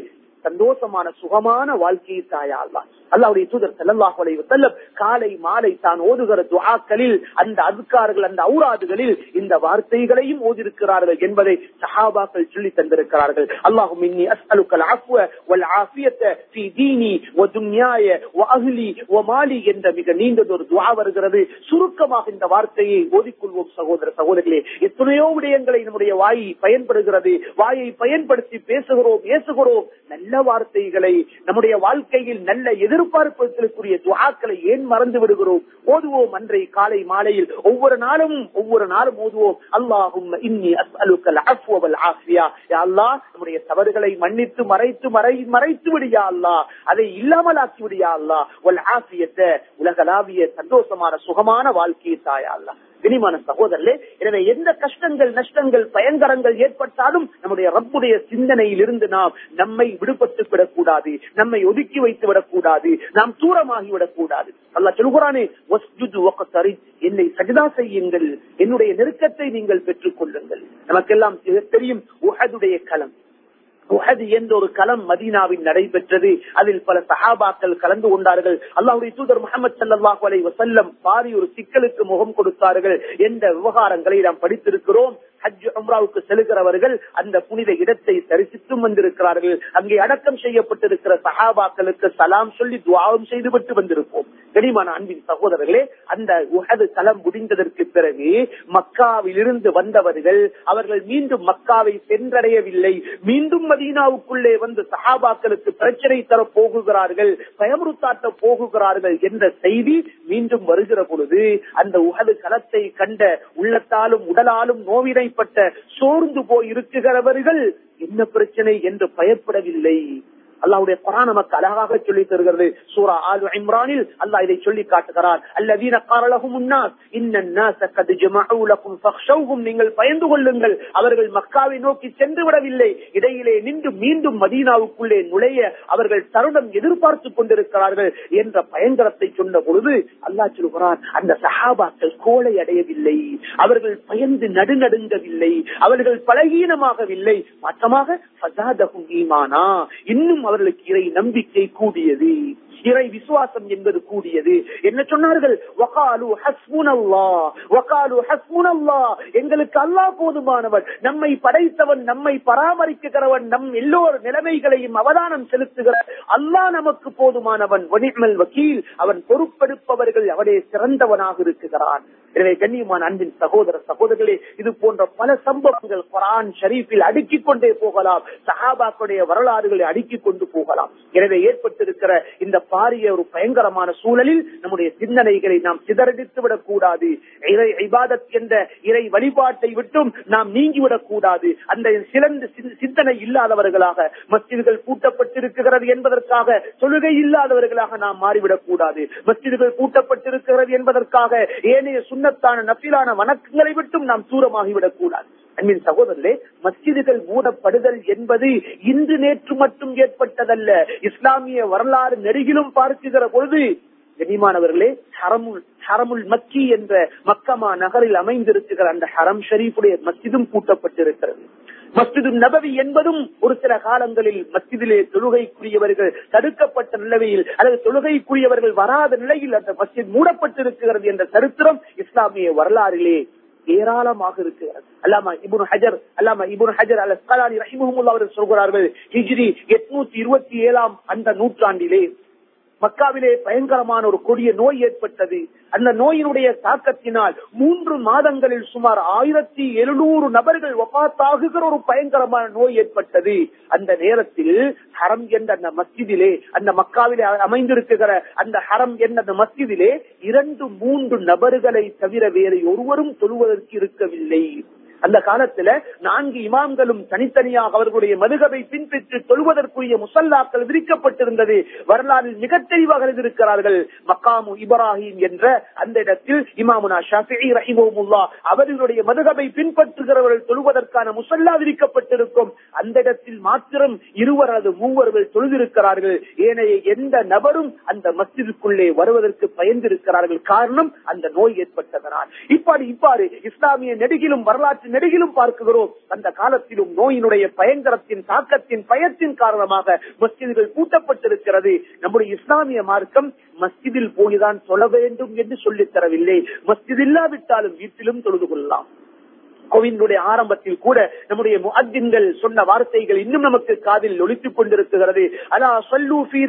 S1: சந்தோஷமான சுகமான வாழ்க்கையை தாயா அல்லா. அல்லாவுடைய தூதர் ஸல்லல்லாஹு அலைஹி வஸல்லம் காலை மாலை தான் ஓதுகிற துவாக்களில் அந்த அதுக்கார்கள் அந்த அவுராதுகளில் இந்த வார்த்தைகளையும் ஓதிருக்கிறார்கள் என்பதை சஹாபாக்கள் சொல்லி தந்திருக்கிறார்கள். அல்லாஹும் இன்னி அஸ்அலுக்கல் அஃப்வ வல் ஆஃபியத ஃபீ தீனி வ துன்யாய வ அஹ்லி வ மாலி என்ற மிக நீண்டதொரு துவா வருகிறது. சுருக்கமாக இந்த வார்த்தையை ஓதிக்கொள்வோம் சகோதர சகோதரிகளே. எத்தனையோ விடயங்களை நம்முடைய வாய் பயன்படுகிறது. வாயை பயன்படுத்தி பேசுகிறோம் பேசுகிறோம் நல்ல வார்த்தைகளை நம்முடைய வாழ்க்கையில் நல்ல எதிர்பார்ப்புகளுக்குரிய துவாக்களை ஏன் மறந்து விடுகிறோம்? ஓதுவோம் அன்றை காலை மாலையில். ஒவ்வொரு நாளும் ஒவ்வொரு நாளும் ஓதுவோம். அல்லாஹும் இன்னி அஸ்அலுக்கல் அஃப்வ ஆஃபியா. யா அல்லாஹ் நம்முடைய தவறுகளை மன்னித்து மறைத்து மறை மறைத்து விடியா அல்லாஹ். அதை இல்லாமல் ஆக்கி விடியா அல்லாஹ். வல் ஆஃபியத்தை உலகளாவிய சந்தோஷமான சுகமான வாழ்க்கையை தாயா அல்லாஹ். இனிமான சகோதரர்களே எனவே எந்த கஷ்டங்கள் நஷ்டங்கள் பயங்கரங்கள் ஏற்பட்டாலும் நம்முடைய ரப்புடைய சிந்தனையில் இருந்து நாம் நம்மை விடுபட்டு விடக்கூடாது நம்மை ஒதுக்கி வைத்து விடக்கூடாது நாம் தூரமாகி விடக்கூடாது அல்லா சொல்கிறானே என்னை சஜிதா செய்யுங்கள் என்னுடைய நெருக்கத்தை நீங்கள் பெற்றுக் கொள்ளுங்கள் நமக்கெல்லாம் தெரியும் உகதுடைய களம். உஹது என்ற ஒரு களம் மதீனாவில் நடைபெற்றது. அதில் பல சஹாபாக்கள் கலந்து கொண்டார்கள். அல்லாவுடைய தூதர் முகமது சல்லாஹூ அலை வசல்லம் பாரி ஒரு சிக்கலுக்கு முகம் கொடுத்தார்கள் என்ற விவகாரங்களை நாம் படித்திருக்கிறோம். ஹஜ் அம்ராவுக்கு செல்கிறவர்கள் அந்த புனித இடத்தை தரிசித்தும் வந்திருக்கிறார்கள். அங்கே அடக்கம் செய்யப்பட்டிருக்கிற சஹாபாக்களுக்கு சலாம் சொல்லி துவாவும் செய்துவிட்டு வந்திருப்போம். கனிமான அன்பின் சகோதரர்களே அந்த உகது தளம் முடிந்ததற்கு பிறகு மக்காவில் இருந்து வந்தவர்கள் அவர்கள் மீண்டும் மக்காவை சென்றடையவில்லை. மீண்டும் மதீனாவுக்குள்ளே வந்து சஹாபாக்களுக்கு பிரச்சனை தர போகுகிறார்கள் பயமுறுத்தாட்ட போகுகிறார்கள் என்ற செய்தி மீண்டும் வருகிற பொழுது அந்த உகது களத்தை கண்ட உள்ளத்தாலும் உடலாலும் நோவினைப்பட்ட சோர்ந்து போய் இருக்குகிறவர்கள் என்ன பிரச்சனை என்று பயப்படவில்லை. அல்லாவுடைய குரான் நமக்கு அழகாக சொல்லி தருகிறது. சூரா ஆலு இம்ரானில் அல்லாஹ் இதை சொல்லி காட்டுகிறார். அல்லதீன காரலகும் நீங்கள் பயந்து கொள்ளுங்கள். அவர்கள் மக்காவை நோக்கி சென்று விடவில்லை இடையிலே நின்று மீண்டும் மதீனாவுக்குள்ளே நுழைய அவர்கள் தருணம் எதிர்பார்த்து கொண்டிருக்கிறார்கள் என்ற பயங்கரத்தை சொன்ன பொழுது அல்லாஹ் சொல்கிறார் அந்த சஹாபாக்கள் கோலை அடையவில்லை. அவர்கள் பயந்து நடுநடுங்கவில்லை. அவர்கள் பலகீனமாகவில்லை. மாற்றமாக இன்னும் அவர்களுக்கு இறை நம்பிக்கை கூடியது. இறை விசுவாசம் என்பது கூடியது. என்ன சொன்னார்கள்? வகாலு ஹஸ்முனல்லா வகாலு ஹஸ்முனல்லா எங்களுக்கு அல்லாஹ் போதுமானவன் நம்மை படைத்தவன் நம்மை பராமரிக்கிறவன் நம் எல்லோர் நிலைமைகளையும் அவதானம் செலுத்துகிற அல்லாஹ் நமக்கு போதுமானவன். வனிமல் வக்கீல் அவன் பொறுப்பெடுப்பவர்கள் அவனே சிறந்தவனாக இருக்கிறான். எனவே கண்ணியமான அன்பின் சகோதர சகோதரர்களே இது போன்ற பல சம்பவங்கள் குரான் ஷரீஃபில் அடுக்கிக் கொண்டே போகலாம். சஹாபாக்களுடைய வரலாறுகளை அடுக்கிக் கொண்டு போகலாம். எனவே ஏற்பட்டிருக்கிற இந்த பாரிய ஒரு பயங்கரமான சூழலில் நம்முடைய சிந்தனைகளை நாம் சிதறடித்து விடக்கூடாது. இறை இபாதத் என்ற இறை வழிபாட்டை விட்டும் நாம் நீங்கிவிடக் கூடாது. அந்த சிறந்த சிந்தனை இல்லாதவர்களாக மஸ்ஜிதுகள் பூட்டப்பட்டிருக்கிறது என்பதற்காக தொழுகை இல்லாதவர்களாக நாம் மாறிவிடக் கூடாது. மஸ்ஜிதுகள் பூட்டப்பட்டிருக்கிறது என்பதற்காக ஏனைய சுண்ணத்தான நப்பிலான வணக்கங்களை விட்டும் நாம் தூரமாகிவிடக் கூடாது. அன்பின் சகோதரர்களே மஸ்ஜிதுகள் மூடப்படுதல் என்பது இன்று நேற்று மட்டும் ஏற்பட்டதல்ல. இஸ்லாமிய வரலாறு நெருகிலும் பார்க்குகிற பொழுது கனிமானவர்களே ஹரமுல் ஹரமுல் மக்கி என்ற மக்கமா நகரில் அமைந்திருக்கிற அந்த ஹரம் ஷரீஃபுடைய மஸ்ஜிதும் பூட்டப்பட்டிருக்கிறது. மஸ்ஜிது நபவி என்பதும் ஒரு சில காலங்களில் மஸ்ஜிதிலே தொழுகைக்குரியவர்கள் தடுக்கப்பட்ட நிலையில் அல்லது தொழுகைக்குரியவர்கள் வராத நிலையில் அந்த மஸ்ஜித் மூடப்பட்டிருக்கிறது என்ற சரித்திரம் இஸ்லாமிய வரலாறிலே ஏராளமாக இருக்கு. அல்லாமா இபுன் ஹஜர் அல்லாமா இபுன் ஹஜர் அல் அஸ்கலானி ரஹிமுல்லா அவர்கள் சொல்கிறார்கள் ஹிஜ்ரி எட்நூத்தி இருபத்தி ஏழாம் அந்த நூற்றாண்டிலே மக்காவிலே பயங்கரமான ஒரு கொடிய நோய் ஏற்பட்டது. அந்த நோயினுடைய தாக்கத்தினால் மூன்று மாதங்களில் சுமார் ஆயிரத்தி எழுநூறு நபர்கள் ஒப்பாத்தாகுகிற ஒரு பயங்கரமான நோய் ஏற்பட்டது. அந்த நேரத்தில் ஹரம் என்ற அந்த மஸ்ஜிதிலே அந்த மக்காவிலே அமைந்திருக்குகிற அந்த ஹரம் என்ற அந்த மஸ்ஜிதிலே இரண்டு மூன்று நபர்களை தவிர வேறு ஒருவரும் தொழுவதற்கு இருக்கவில்லை. அந்த காலத்துல நான்கு இமாம்களும் தனித்தனியாக அவர்களுடைய மதுகவை பின்பற்றி தொழுவதற்குரிய முசல்லாக்கள் விரிக்கப்பட்டிருந்தது வரலாறில் மிக தெளிவாக இருக்கிறார்கள் மக்காமு இப்ராஹிம் என்ற அந்த இடத்தில் இமாமுனா ஷாஃபி அவர்களுடைய மதுகவை பின்பற்றுகிறவர்கள் தொழுவதற்கான முசல்லா விரிக்கப்பட்டிருக்கும் அந்த இடத்தில் மாத்திரம் இருவர் அல்லது மூவர்கள் தொழுதிருக்கிறார்கள். ஏனைய எந்த நபரும் அந்த மஸ்ஜிதுக்குள்ளே வருவதற்கு பயந்திருக்கிறார்கள். காரணம் அந்த நோய் ஏற்பட்டதனால். இப்பாடு இப்பாறு இஸ்லாமிய நெடுகிலும் வரலாற்று நெடுகிலும் பார்க்கிறோம் அந்த காலத்திலும் நோயினுடைய பயங்கரத்தின் தாக்கத்தின் பயத்தின் காரணமாக மஸ்ஜிதுகள் கூட்டப்பட்டிருக்கிறது நம்முடைய இஸ்லாமிய மார்க்கம் மஸ்ஜிதில் போய்தான் சொல்ல வேண்டும் என்று சொல்லித் தரவில்லை. மஸ்ஜித் இல்லாவிட்டாலும் வீட்டிலும் தொழுது கொள்ளலாம். கோவிந்துடைய ஆரம்பத்தில் கூட நம்முடைய முஅத்தின்கள் சொன்ன வார்த்தைகள் இன்னும் நமக்கு காதில் ஒழித்துக் கொண்டிருக்கிறது. அலா சொல்லு ஃபீ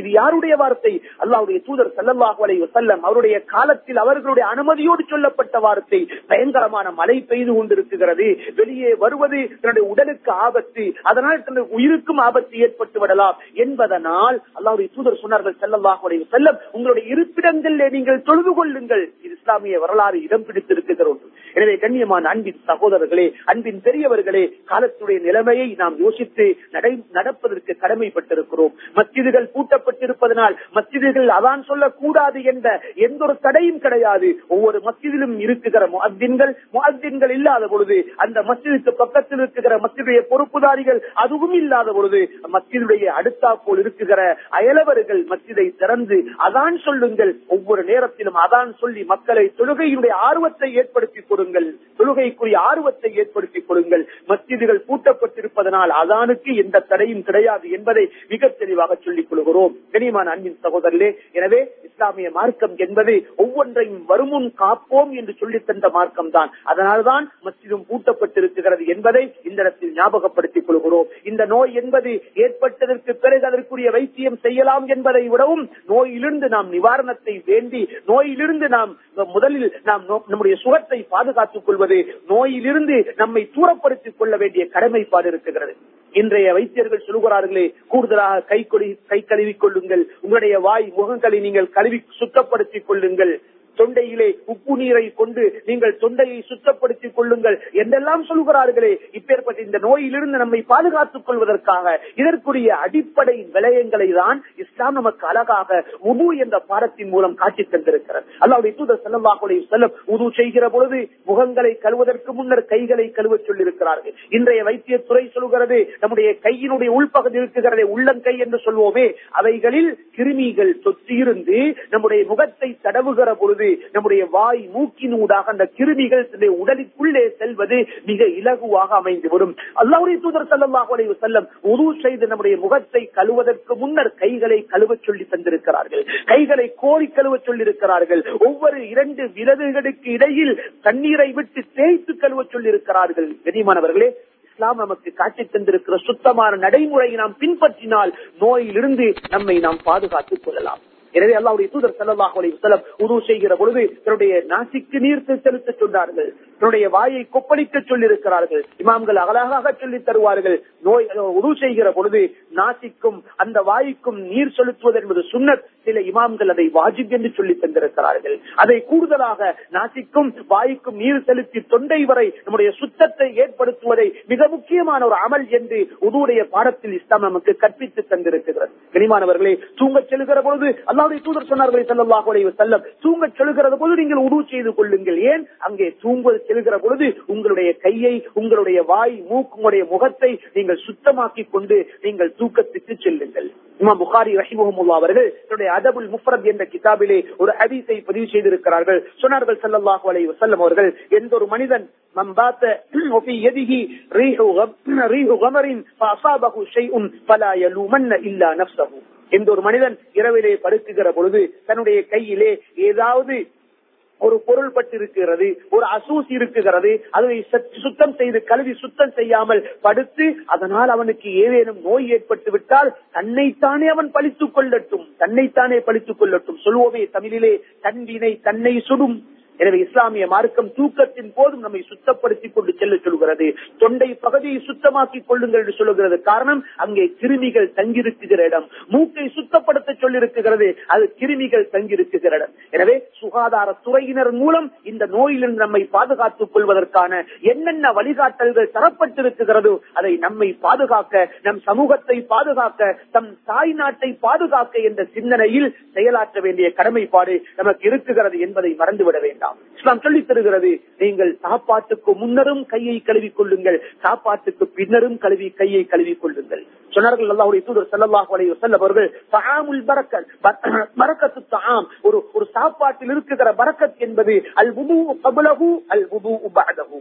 S1: இது யாருடைய வார்த்தை? அல்லாவுடைய தூதர் ஸல்லல்லாஹு அலைஹி அவருடைய காலத்தில் அவர்களுடைய அனுமதியோடு சொல்லப்பட்ட வார்த்தை. பயங்கரமான மழை பெய்து கொண்டிருக்கிறது. வெளியே வருவது தன்னுடைய உடலுக்கு ஆபத்து. அதனால் தன்னுடைய உயிருக்கும் ஆபத்து ஏற்பட்டு விடலாம் என்பதனால் அல்லாவுடைய தூதர் சொன்னார்கள் ஸல்லல்லாஹு அலைஹி வஸல்லம் உங்களுடைய இருப்பிடங்களில் நீங்கள் தொழுது கொள்ளுங்கள். இது இஸ்லாமிய வரலாறு இடம் பிடித்திருக்கிற ஒன்று எனவே கண்ணியமான அன்பின் சகோதரர்களே அன்பின் பெரியவர்களே காலத்துடைய நிலைமையை நாம் யோசித்து நடை நடப்பதற்கு கடமைப்பட்டிருக்கிறோம். மத்தியதுகள் பூட்டப்பட்டிருப்பதனால் மத்தியதுகள் அதான் சொல்லக்கூடாது என்ற எந்த ஒரு தடையும் கிடையாது. ஒவ்வொரு மத்தியிலும் இருக்குகிற முஅத்தின்கள் முஅத்தின்கள் இல்லாத பொழுது அந்த மத்தியதுக்கு பக்கத்தில் இருக்குகிற மத்தியுடைய பொறுப்புதாரிகள் அதுவும் இல்லாத பொழுது மஸ்ஜிதுடைய அடுத்தாப்போல் இருக்குகிற அயலவர்கள் மத்தியதை திறந்து அதான் சொல்லுங்கள். ஒவ்வொரு நேரத்திலும் அதான் சொல்லி மக்களை தொழுகையினுடைய ஆர்வத்தை ஏற்படுத்திக் கொடுங்கள். தொழுகைக்குரிய ஆர்வத்தை ஏற்படுத்திக் கொடுங்கள். மஸ்ஜிதுகள் பூட்டப்பட்டிருப்பதனால் அதானுக்கு எந்த தடையும் கிடையாது என்பதை மிக தெளிவாக சொல்லிக் கொள்கிறோம். கனியமான அன்பின் சகோதரர்களே எனவே இஸ்லாமிய மார்க்கம் என்பது ஒவ்வொன்றையும் வருமுன் காப்போம் என்று சொல்லித் தந்த மார்க்கம் தான் அதனால்தான் மஸ்ஜிதும் பூட்டப்பட்டிருக்கிறது என்பதை இந்த இடத்தில் ஞாபகப்படுத்திக் கொள்கிறோம். இந்த நோய் என்பது ஏற்பட்டதற்கு பிறகு அதற்குரிய வைத்தியம் செய்யலாம் என்பதை விடவும் நோயிலிருந்து நாம் நிவாரணத்தை வேண்டி நோயிலிருந்து நாம் முதலில் நாம் நம்முடைய சுகத்தை பாதுகாத்துக் கொள்வது நோயிலிருந்து நம்மை தூரப்படுத்திக் கொள்ள வேண்டிய கடமைப்பாடு இருக்கிறது. இன்றைய வைத்தியர்கள் சொல்கிறார்களே கூடுதலாக கை கொடி கை கழுவிக் கொள்ளுங்கள். உங்களுடைய வாய் முகங்களை நீங்கள் கழுவி சுத்தப்படுத்திக் கொள்ளுங்கள். தொண்டையிலே உப்பு நீரை கொண்டு நீங்கள் தொண்டையை சுத்தப்படுத்திக் கொள்ளுங்கள் என்றெல்லாம் சொல்கிறார்களே இப்பேற்பட்ட இந்த நோயிலிருந்து நம்மை பாதுகாத்துக் கொள்வதற்காக இதற்குரிய அடிப்படை விளையங்களை தான் இஸ்லாம் நமக்கு அழகாக உது என்ற பாடத்தின் மூலம் காட்சி தந்திருக்கிறது. அல்லாவுடைய தூதர் செல்லவாக்குடைய செல்லம் உது செய்கிற பொழுது முகங்களை கழுவதற்கு முன்னர் கைகளை கழுவ சொல்லியிருக்கிறார்கள். இன்றைய வைத்தியத்துறை சொல்கிறது நம்முடைய கையினுடைய உள்பகுதி இருக்குகிறதே உள்ளங்கை என்று சொல்வோமே. அவைகளில் கிருமிகள் தொத்தியிருந்து நம்முடைய முகத்தை தடவுகிற பொழுது நம்முடைய வாய் மூக்கினூடாக அந்த கிருமிகள் உடலுக்குள்ளே செல்வது மிக இலகுவாக அமைந்து வரும் அல்லாவுடைய தூதர் செல்லமாக செல்லம் உது செய்து நம்முடைய முகத்தை கழுவதற்கு முன்னர் கைகளை கழுவ சொல்லி தந்திருக்கிறார்கள். கைகளை கோரி கழுவ சொல்லியிருக்கிறார்கள் ஒவ்வொரு இரண்டு விரதுகளுக்கு இடையில் தண்ணீரை விட்டு தேய்த்து கழுவ சொல்லியிருக்கிறார்கள் கனிமானவர்களே இஸ்லாம் நமக்கு காட்டி தந்திருக்கிற சுத்தமான நடைமுறையை நாம் பின்பற்றினால் நோயிலிருந்து நம்மை நாம் பாதுகாத்துக் கொள்ளலாம். எனவே அல்லாவுடைய தூதர் ஸல்லல்லாஹு அலைஹி வஸல்லம் உது செய்கிற பொழுது தன்னுடைய நாசிக்கு நீர் செலுத்த சொன்னார்கள். தன்னுடைய வாயை கொப்பளிக்க சொல்லியிருக்கிறார்கள். இமாம்கள் அழகாக சொல்லி தருவார்கள். நோய் உரு செய்கிற பொழுது நாசிக்கும் அந்த வாய்க்கும் நீர் செலுத்துவது என்பது சுன்னத் சில இமாம்கள் அதை வாஜிப் என்று சொல்லி தந்திருக்கிறார்கள். அதை கூடுதலாக நாசிக்கும் வாய்க்கும் நீர் செலுத்தி தொண்டை வரை நம்முடைய சுத்தத்தை ஏற்படுத்துவதை மிக முக்கியமான ஒரு அமல் என்று உதுவுடைய பாடத்தில் இஸ்லாம் நமக்கு கற்பித்து தந்திருக்கிறது. கனிமானவர்களே தூங்கச் செல்கிற பொழுது அல்லாவுடைய தூதர் சொன்னார்களே ஸல்லல்லாஹு அலைஹி வஸல்லம் தூங்கச் செல்கிற பொழுது நீங்கள் உது செய்து கொள்ளுங்கள். ஏன்? அங்கே தூங்குவது செல்கிற பொழுது உங்களுடைய கையை உங்களுடைய வாய் மூக்குடைய முகத்தை நீங்கள் சுத்தமாக்கி கொண்டு நீங்கள் தூக்கத்துக்கு செல்லுங்கள். இமா புகாரி ரஹிமுகமுல்லா அவர்கள் தன்னுடைய அதபுல் முஃபரத் என்ற கிதாபிலே ஒரு ஹதீஸை பதிவு செய்திருக்கிறார்கள். சொன்னார்கள் சல்லாஹு அலை வசல்லம் அவர்கள் எந்த ஒரு மனிதன் எந்த ஒரு மனிதன் இரவிலே படுக்குகிற பொழுது தன்னுடைய கையிலே ஏதாவது ஒரு பொருள் பட்டிருக்கிறது ஒரு அசூசி இருக்குகிறது அதை சுத்தம் செய்து கழுவி சுத்தம் செய்யாமல் படுத்து அதனால் அவனுக்கு ஏதேனும் நோய் ஏற்பட்டு விட்டால் தன்னைத்தானே அவன் பழித்துக் கொள்ளட்டும் தன்னைத்தானே பழித்துக் கொள்ளட்டும். சொல்வோமே தமிழிலே தன்வினை தன்னை சுடும். எனவே இஸ்லாமிய மார்க்கம் தூக்கத்தின் போதும் நம்மை சுத்தப்படுத்திக் கொண்டு செல்ல சொல்கிறது. தொண்டை பகுதியை சுத்தமாக்கிக் கொள்ளுங்கள் என்று சொல்லுகிறது. காரணம் அங்கே கிருமிகள் தங்கியிருக்குகிற இடம். மூக்கை சுத்தப்படுத்த சொல்லியிருக்கிறது அது கிருமிகள் தங்கியிருக்குகிற இடம். எனவே சுகாதார துறையினர் மூலம் இந்த நோயிலிருந்து நம்மை பாதுகாத்துக் கொள்வதற்கான என்னென்ன வழிகாட்டல்கள் தரப்பட்டிருக்கிறதோ அதை நம்மை பாதுகாக்க நம் சமூகத்தை பாதுகாக்க தம் தாய் நாட்டை பாதுகாக்க என்ற சிந்தனையில் செயலாற்ற வேண்டிய கடமைப்பாடு நமக்கு இருக்குகிறது என்பதை மறந்துவிட வேண்டாம். இஸ்லாம் சொல்லித் தருகிறது நீங்கள் சாப்பாட்டுக்கு முன்னரும் கையை கழுவிக் கொள்ளுங்கள் சாப்பாட்டுக்கு பின்னரும் கழுவி கையை கழுவி கொள்ளுங்கள். சொன்னார்கள் அல்லாஹ்வுடைய தூதர் ஸல்லல்லாஹு அலைஹி வஸல்லம் அவர்கள் பரக்கத் பரக்கத்து தஆம். ஒரு ஒரு சாப்பாட்டில் இருக்குகிற பரக்கத் என்பது அல் புது கபலஹு அல் புது உபாதகு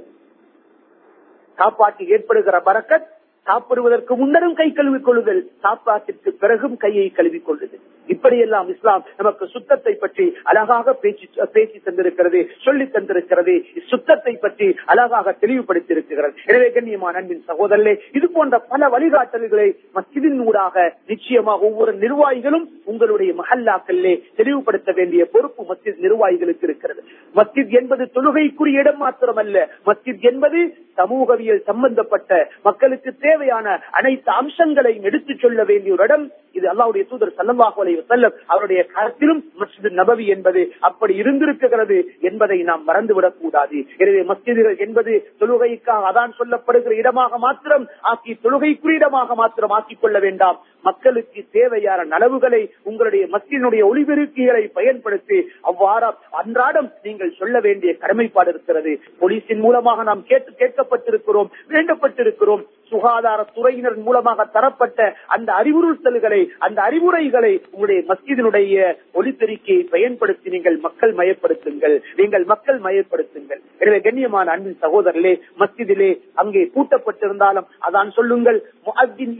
S1: சாப்பாட்டில் ஏற்படுகிற பரக்கத் சாப்பிடுவதற்கு முன்னரும் கை கழுவிக் கொள்ளுதல் சாப்பாட்டிற்கு பிறகும் கையை கழுவிக் கொள்ளுதல் இப்படியெல்லாம் இஸ்லாம் நமக்கு சுத்தத்தை பற்றி அழகாக பேச்சு பேசி தந்திருக்கிறது சொல்லி தந்திருக்கிறது. சுத்தத்தை பற்றி அழகாக தெளிவுபடுத்தியிருக்கிறது. எனவே கண்ணியமான அன்பின் சகோதரர்களே இது போன்ற பல வழிகாட்டல்களை மசிதின் ஊடாக நிச்சயமாக ஒவ்வொரு நிர்வாகிகளும் உங்களுடைய மஹல்லாக்களிலே தெளிவுபடுத்த வேண்டிய பொறுப்பு மஸ்ஜித் நிர்வாகிகளுக்கு இருக்கிறது. மஸ்ஜித் என்பது தொழுகைக்குரிய இடம் மாத்திரமல்ல. மஸ்ஜித் என்பது சமூகவியல் சம்பந்தப்பட்ட மக்களுக்கு தேவையான அனைத்து அம்சங்களையும் எடுத்துச் சொல்ல வேண்டிய ஒரு இடம். இது அல்லாவுடைய தூதர் சல்லல்லாஹு வசல்லம் அவருடைய கருத்திலும் மஸ்ஜித் நபவி என்பது அப்படி இருந்திருக்கிறது என்பதை நாம் மறந்துவிடக் கூடாது. எனவே மஸ்ஜிதுகள் என்பது தொழுகைக்காக அதான் சொல்லப்படுகிற இடமாக மாத்திரம் ஆக்கி தொழுகைக்குரிய இடமாக மாத்திரம் ஆக்கிக் கொள்ள வேண்டாம். மக்களுக்கு தேவையான நலவுகளை உங்களுடைய மஸ்ஜினுடைய ஒளிபெருக்கிகளை பயன்படுத்தி அவ்வாறு அன்றாடம் நீங்கள் சொல்ல வேண்டிய கடமைப்பாடு இருக்கிறது. போலீசின் மூலமாக நாம் கேட்டு கேட்கப்பட்டிருக்கிறோம் வேண்டப்பட்டிருக்கிறோம். சுகாதார துறையினர் மூலமாக தரப்பட்ட அந்த அறிவுறுத்தல்களை அந்த அறிவுரைகளை உங்களுடைய மசிதனுடைய ஒளிபெருக்கியை பயன்படுத்தி நீங்கள் மக்கள் மயப்படுத்துங்கள். நீங்கள் மக்கள் மயப்படுத்துங்கள். எனவே கண்ணியமான அன்பின் சகோதரர்களே மஸ்ஜிதிலே அங்கே பூட்டப்பட்டிருந்தாலும் அதான் சொல்லுங்கள்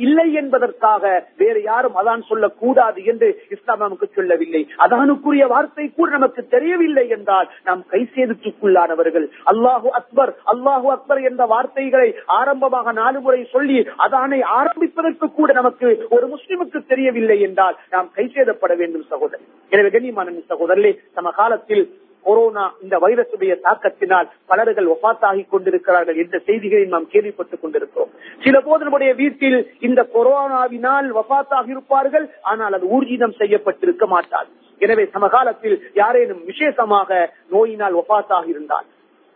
S1: இல்லை என்பதற்காக வேறு யாரும் அதான் சொல்லக்கூடாது என்று இஸ்லாம் நமக்கு சொல்லவில்லை. அதானுக்குரிய வார்த்தை கூட நமக்கு தெரியவில்லை என்றால் நாம் கை சேதத்துக்குள்ளானவர்கள் அல்லாஹு அக்பர் அல்லாஹு அக்பர் என்ற வார்த்தைகளை ஆரம்பமாக நாலு முறை என்பதை சொல்லி அதானை ஆரம்பிப்பதற்கு கூட நமக்கு ஒரு முஸ்லிமுக்கு தெரியவில்லை என்றால் நாம் கைசேதப்பட வேண்டும் சகோதரர் எனவே கண்ணியமான சகோதரர்களே சம காலத்தில் கொரோனா இந்த வைரசுடைய தாக்கத்தினால் பலர்கள் ஒப்பாத்தாகி கொண்டிருக்கிறார்கள் என்ற செய்திகளை நாம் கேள்விப்பட்டுக் கொண்டிருக்கிறோம். சில போது நம்முடைய வீட்டில் இந்த கொரோனாவினால் வபாத்தாக இருப்பார்கள் ஆனால் அது ஊர்ஜிதம் செய்யப்பட்டிருக்க மாட்டார் எனவே சமகாலத்தில் யாரேனும் விசேஷமாக நோயினால் ஒப்பாத்தாக இருந்தால்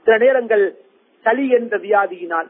S1: சில நேரங்கள் சளி என்ற வியாதியினால்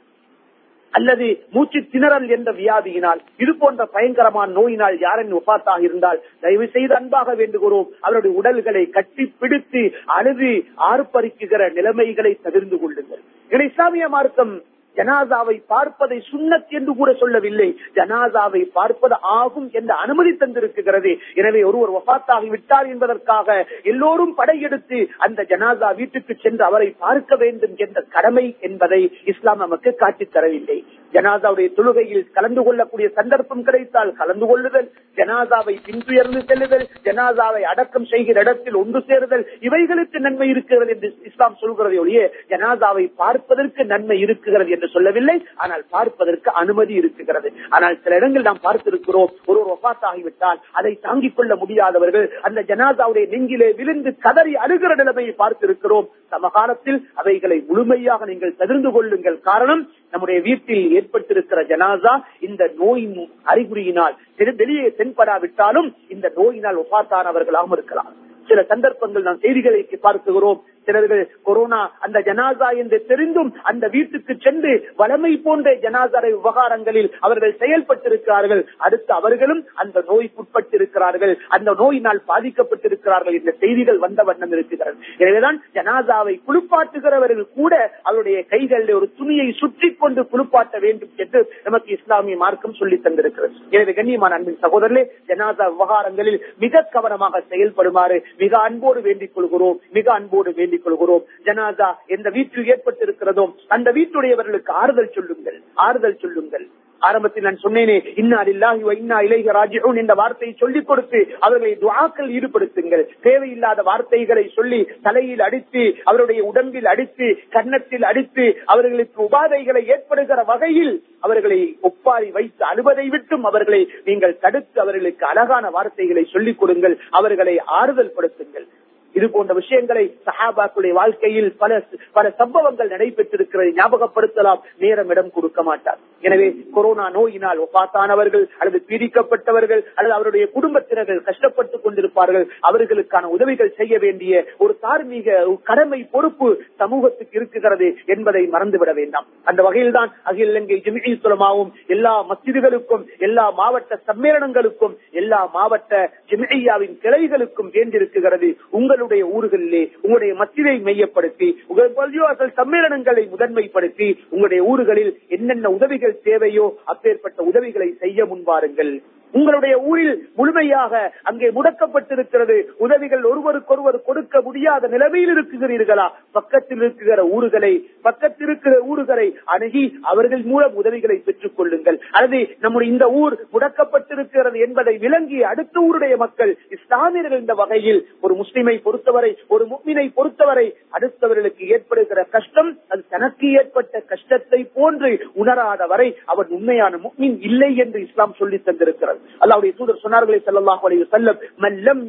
S1: அல்லது மூச்சு திணறல் என்ற வியாதியினால் இது போன்ற பயங்கரமான நோயினால் யாரின் ஒப்பாத்தாக இருந்தால் தயவு செய்து அன்பாக வேண்டுகிறோம். அவருடைய உடல்களை கட்டி பிடித்து அழுது ஆர்ப்பரிக்குகிற நிலைமைகளை தவிர்ந்து கொள்ளுங்கள். இஸ்லாமிய மார்க்கம் ஜனாசாவை பார்ப்பதை சுண்ணத் என்று கூட சொல்லவில்லை. ஜனாசாவை பார்ப்பது ஆகும் என்ற அனுமதி தந்திருக்கிறது. எனவே ஒருவர் ஒபாத்தாகி விட்டார் என்பதற்காக எல்லோரும் படையெடுத்து அந்த ஜனாசா வீட்டுக்கு சென்று அவரை பார்க்க வேண்டும் என்ற கடமை என்பதை இஸ்லாம் நமக்கு காட்டித் தரவில்லை. ஜனாசாவுடைய தொழுகையில் கலந்து கொள்ளக்கூடிய சந்தர்ப்பம் கிடைத்தால் கலந்து கொள்ளுதல் ஜனாசாவை பின்துயர்ந்து செல்லுதல் ஜனாசாவை அடக்கம் செய்கிற இடத்தில் ஒன்று சேருதல் இவைகளுக்கு நன்மை இருக்கிறது என்று இஸ்லாம் சொல்கிறது ஒழிய ஜனாசாவை பார்ப்பதற்கு நன்மை இருக்கிறது என்று சொல்லவில்லை. ஆனால் பார்ப்பதற்கு அனுமதி இருக்கிறது. ஆனால் சில இடங்கள் நாம் பார்த்திருக்கிறோம். ஒரு ஒரு ஒப்பாத்தாகிவிட்டால் அதை தாங்கிக் கொள்ள முடியாதவர்கள் அந்த ஜனாதாவுடைய நெஞ்சிலே விழுந்து கதறி அழுகிற நிலைமையை பார்த்திருக்கிறோம். சமகாலத்தில் அவைகளை முழுமையாக நீங்கள் தவிர்ந்து கொள்ளுங்கள். காரணம் நம்முடைய வீட்டில் ஏற்பட்டிருக்கிற ஜனாசா இந்த நோயின் அறிகுறியினால் வெளியே தென்படாவிட்டாலும் இந்த நோயினால் ஒப்பாத்தானவர்களாகவும் இருக்கலாம். சில சந்தர்ப்பங்கள் நாம் செய்திகளை பார்க்கிறோம் சிலர்கள் கொரோனா அந்த ஜனாசா என்று தெரிந்தும் அந்த வீட்டுக்கு சென்று வளமை போன்ற ஜனாசாரை விவகாரங்களில் அவர்கள் செயல்பட்டிருக்கிறார்கள். அடுத்து அவர்களும் அந்த நோய்க்குட்பட்டிருக்கிறார்கள் அந்த நோயினால் பாதிக்கப்பட்டிருக்கிறார்கள் என்ற செய்திகள் வந்த வண்ணம் இருக்கிறார்கள் எனவேதான் ஜனாசாவை குளிப்பாட்டுகிறவர்கள் கூட அவருடைய கைகளில் ஒரு துணியை சுற்றி கொண்டு குளிப்பாட்ட வேண்டும் என்று நமக்கு இஸ்லாமிய மார்க்கம் சொல்லி தந்திருக்கிறது. எனவே கண்ணியமான அன்பின் சகோதரர்களே ஜனாசா விவகாரங்களில் மிக கவனமாக செயல்படுமாறு மிக அன்போடு வேண்டிக் கொள்கிறோம் மிக அன்போடு வேண்டிக் கொள்கிறோம். ஜனாதா எந்த வீட்டில் ஏற்பட்டிருக்கிறதோ அந்த வீட்டுடையவர்களுக்கு ஆறுதல் சொல்லுங்கள் ஆறுதல் சொல்லுங்கள். ஆரம்பத்தில் நான் சொன்னேனே இன்னா இல்லாஹி இன்னா இலைக ராஜிஹூன் என்ற வார்த்தையை சொல்லிக் கொடுத்து அவர்களை துவாக்கள் ஈடுபடுத்துங்கள். தேவையில்லாத வார்த்தைகளை சொல்லி தலையில் அடித்து அவருடைய உடம்பில் அடித்து கன்னத்தில் அடித்து அவர்களுக்கு உபாதைகளை ஏற்படுகிற வகையில் அவர்களை ஒப்பாரி வைத்து அழுவதை விட்டும் அவர்களை நீங்கள் தடுத்து அவர்களுக்கு அழகான வார்த்தைகளை சொல்லிக் கொடுங்கள். அவர்களை ஆறுதல் படுத்துங்கள் இது போன்ற விஷயங்களை சஹாபாக்களுடைய வாழ்க்கையில் பல பல சம்பவங்கள் நடைபெற்றிருக்கிறது ஞாபகப்படுத்தலாம். நேரம் இடம் கொடுக்க மாட்டார். எனவே கொரோனா நோயினால் ஒப்பாத்தானவர்கள் அல்லது பீடிக்கப்பட்டவர்கள் அல்லது அவருடைய குடும்பத்தினர்கள் கஷ்டப்பட்டுக் கொண்டிருப்பார்கள் அவர்களுக்கான உதவிகள் செய்ய வேண்டிய ஒரு தார்மீக கடமை பொறுப்பு சமூகத்துக்கு இருக்குகிறது என்பதை மறந்துவிட வேண்டாம். அந்த வகையில் தான் அகில இலங்கை ஜிமிழி சுலமாவும் எல்லா மசிதிகளுக்கும் எல்லா மாவட்ட சம்மேளனங்களுக்கும் எல்லா மாவட்ட ஜிமிழியாவின் கிளைகளுக்கும் வேண்டியிருக்கிறது. உங்களுடைய ஊர்களிலே உங்களுடைய மத்தியை மையப்படுத்தி உங்கள் பள்ளிவாசல் சம்மேளனங்களை முதன்மைப்படுத்தி உங்களுடைய ஊர்களில் என்னென்ன உதவிகள் தேவையோ அப்பேற்பட்ட உதவிகளை செய்ய முன்வாருங்கள். உங்களுடைய ஊரில் முழுமையாக அங்கே முடக்கப்பட்டிருக்கிறது. உதவிகள் ஒருவருக்கொருவர் கொடுக்க முடியாத நிலைமையில் இருக்குகிறீர்களா? பக்கத்தில் இருக்கிற ஊர்களை பக்கத்தில் இருக்கிற ஊர்களை அணுகி அவர்கள் மூலம் உதவிகளை பெற்றுக் கொள்ளுங்கள். அல்லது நம்முடைய இந்த ஊர் முடக்கப்பட்டிருக்கிறது என்பதை விளங்கி அடுத்த ஊருடைய மக்கள் இஸ்லாமியர்கள் இந்த வகையில் ஒரு முஸ்லிமை பொறுத்தவரை ஒரு முக்மினை பொறுத்தவரை அடுத்தவர்களுக்கு ஏற்படுகிற கஷ்டம் அது தனக்கு ஏற்பட்ட கஷ்டத்தை போன்று உணராத வரை அவன் உண்மையான முக்மின் இல்லை என்று இஸ்லாம் சொல்லி தந்திருக்கிறது. அல்லாவுடைய தூதர் சொன்னார்களே ஸல்லல்லாஹு அலைஹி வஸல்லம் மல்லம்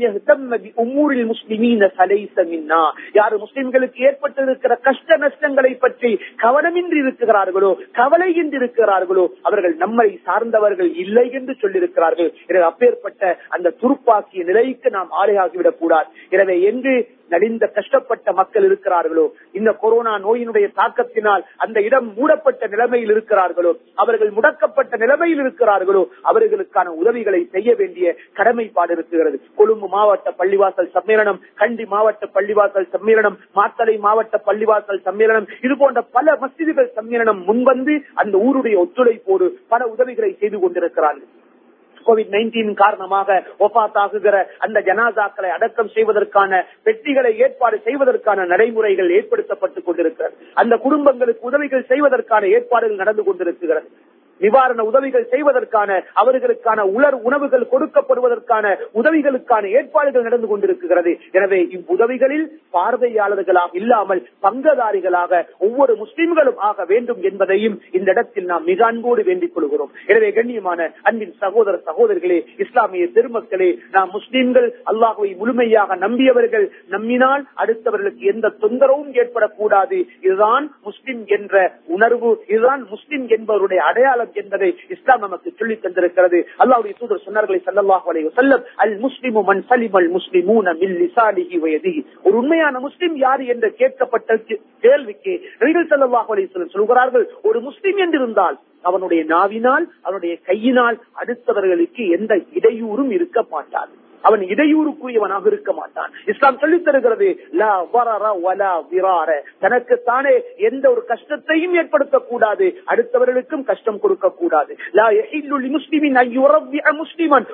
S1: உமூரில் முஸ்லிமீன ஃபலைஸ மின்னா. யார் முஸ்லிம்களுக்கு ஏற்பட்டிருக்கிற கஷ்ட நஷ்டங்களை பற்றி கவனமின்றி இருக்கிறார்களோ கவலையின்றி இருக்கிறார்களோ அவர்கள் நம்மை சார்ந்தவர்கள் இல்லை என்று சொல்லியிருக்கிறார்கள். எனவே அப்பேற்பட்ட அந்த துருப்பாக்கிய நிலைக்கு நாம் ஆலையாகிவிடக் கூடாது எனவே எங்கு நலிந்த கஷ்டப்பட்ட மக்கள் இருக்கிறார்களோ இந்த கொரோனா நோயினுடைய தாக்கத்தினால் அந்த இடம் மூடப்பட்ட நிலைமையில் இருக்கிறார்களோ அவர்கள் முடக்கப்பட்ட நிலைமையில் இருக்கிறார்களோ அவர்களுக்கான உதவிகளை செய்ய வேண்டிய கடமைப்பாடு இருக்கிறது. கொழும்பு மாவட்ட பள்ளிவாசல் சம்மேளனம் கண்டி மாவட்ட பள்ளிவாசல் சம்மேளனம் மாத்தளை மாவட்ட பள்ளிவாசல் சம்மேளனம் இது போன்ற பல மசிதிகள் சம்மேளனம் முன்வந்து அந்த ஊருடைய ஒத்துழைப்போடு பல உதவிகளை செய்து கொண்டிருக்கிறார்கள். கோவிட் நைன்டீன் காரணமாக ஒப்பாத்தாகுகிற அந்த ஜனாதாக்களை அடக்கம் செய்வதற்கான பெட்டிகளை ஏற்பாடு செய்வதற்கான நடைமுறைகள் ஏற்படுத்தப்பட்டுக் கொண்டிருக்கிறது. அந்த குடும்பங்களுக்கு உதவிகள் செய்வதற்கான ஏற்பாடுகள் நடந்து கொண்டிருக்கிறது. நிவாரண உதவிகள் செய்வதற்கான அவர்களுக்கான உலர் உணவுகள் கொடுக்கப்படுவதற்கான உதவிகளுக்கான ஏற்பாடுகள் நடந்து கொண்டிருக்கிறது. எனவே இவ்வுதவிகளில் பார்வையாளர்களாக இல்லாமல் பங்கதாரிகளாக ஒவ்வொரு முஸ்லிம்களும் ஆக வேண்டும் என்பதையும் இந்த இடத்தில் நாம் மிக அன்போடு வேண்டிக் கொள்கிறோம். எனவே கண்ணியமான அன்பின் சகோதர சகோதரர்களே இஸ்லாமிய பெருமக்களே நாம் முஸ்லிம்கள் அல்லாஹுவை முழுமையாக நம்பியவர்கள் நம்பினால் அடுத்தவர்களுக்கு எந்த தொந்தரவும் ஏற்படக்கூடாது. இதுதான் முஸ்லிம் என்ற உணர்வு இதுதான் முஸ்லிம் என்பவருடைய அடையாளம் என்பதை இஸ்லாம் நமக்கு சொல்லித் தந்திருக்கிறது. அல்லாவுடைய தூதர் சொன்னார்களை சல்லல்லாஹு அலைஹி வஸல்லம் அல் முஸ்லிமு மன் சலிம் அல் முஸ்லிமூன மின் லிசானிஹி ஒரு உண்மையான முஸ்லிம் யார் என்று கேட்கப்பட்ட கேள்விக்கு ரசூல் ஸல்லல்லாஹு அலைஹி சொல்கிறார்கள் ஒரு முஸ்லிம் என்றிருந்தால் அவனுடைய நாவினால் அவனுடைய கையினால் அடுத்தவர்களுக்கு எந்த இடையூறும் இருக்க மாட்டாது. அவன் இடையூறுக்குரியவனாக இருக்க மாட்டான். இஸ்லாம் சொல்லித் தருகிறது லா வரர எந்த ஒரு கஷ்டத்தையும் ஏற்படுத்தக்கூடாது அடுத்தவர்களுக்கும் கஷ்டம் கொடுக்க கூடாது.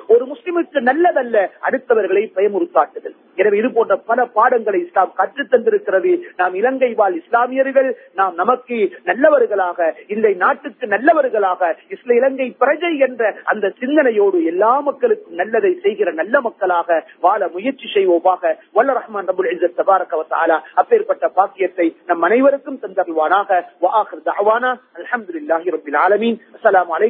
S1: ஒரு முஸ்லிமுக்கு நல்லதல்ல அடுத்தவர்களை பயமுறுத்தாட்டுதல். எனவே இது போன்ற பல பாடங்களை இஸ்லாம் கற்றுத் தந்திருக்கிறது. நாம் இலங்கை வாழ் இஸ்லாமியர்கள் நாம் நமக்கு நல்லவர்களாக இந்த நாட்டுக்கு நல்லவர்களாக இஸ்ல இலங்கை பிரஜை என்ற அந்த சிந்தனையோடு எல்லா மக்களுக்கும் நல்லதை செய்கிற நல்ல மக்கள் மக்களாக வாழ முயற்சி செய்வோமாக. வல்ல ரஹ்மான் ரபுல் இஸ்ஸத் தபாரக வ தஆலா அப்பேற்பட்ட பாக்கியத்தை நம் அனைவருக்கும் தந்தருவானாக வ ஆகிர் தஅவானா அல்ஹம்துலில்லாஹி ரப்பில் ஆலமீன். அஸ்ஸலாமு அலைக்கும்.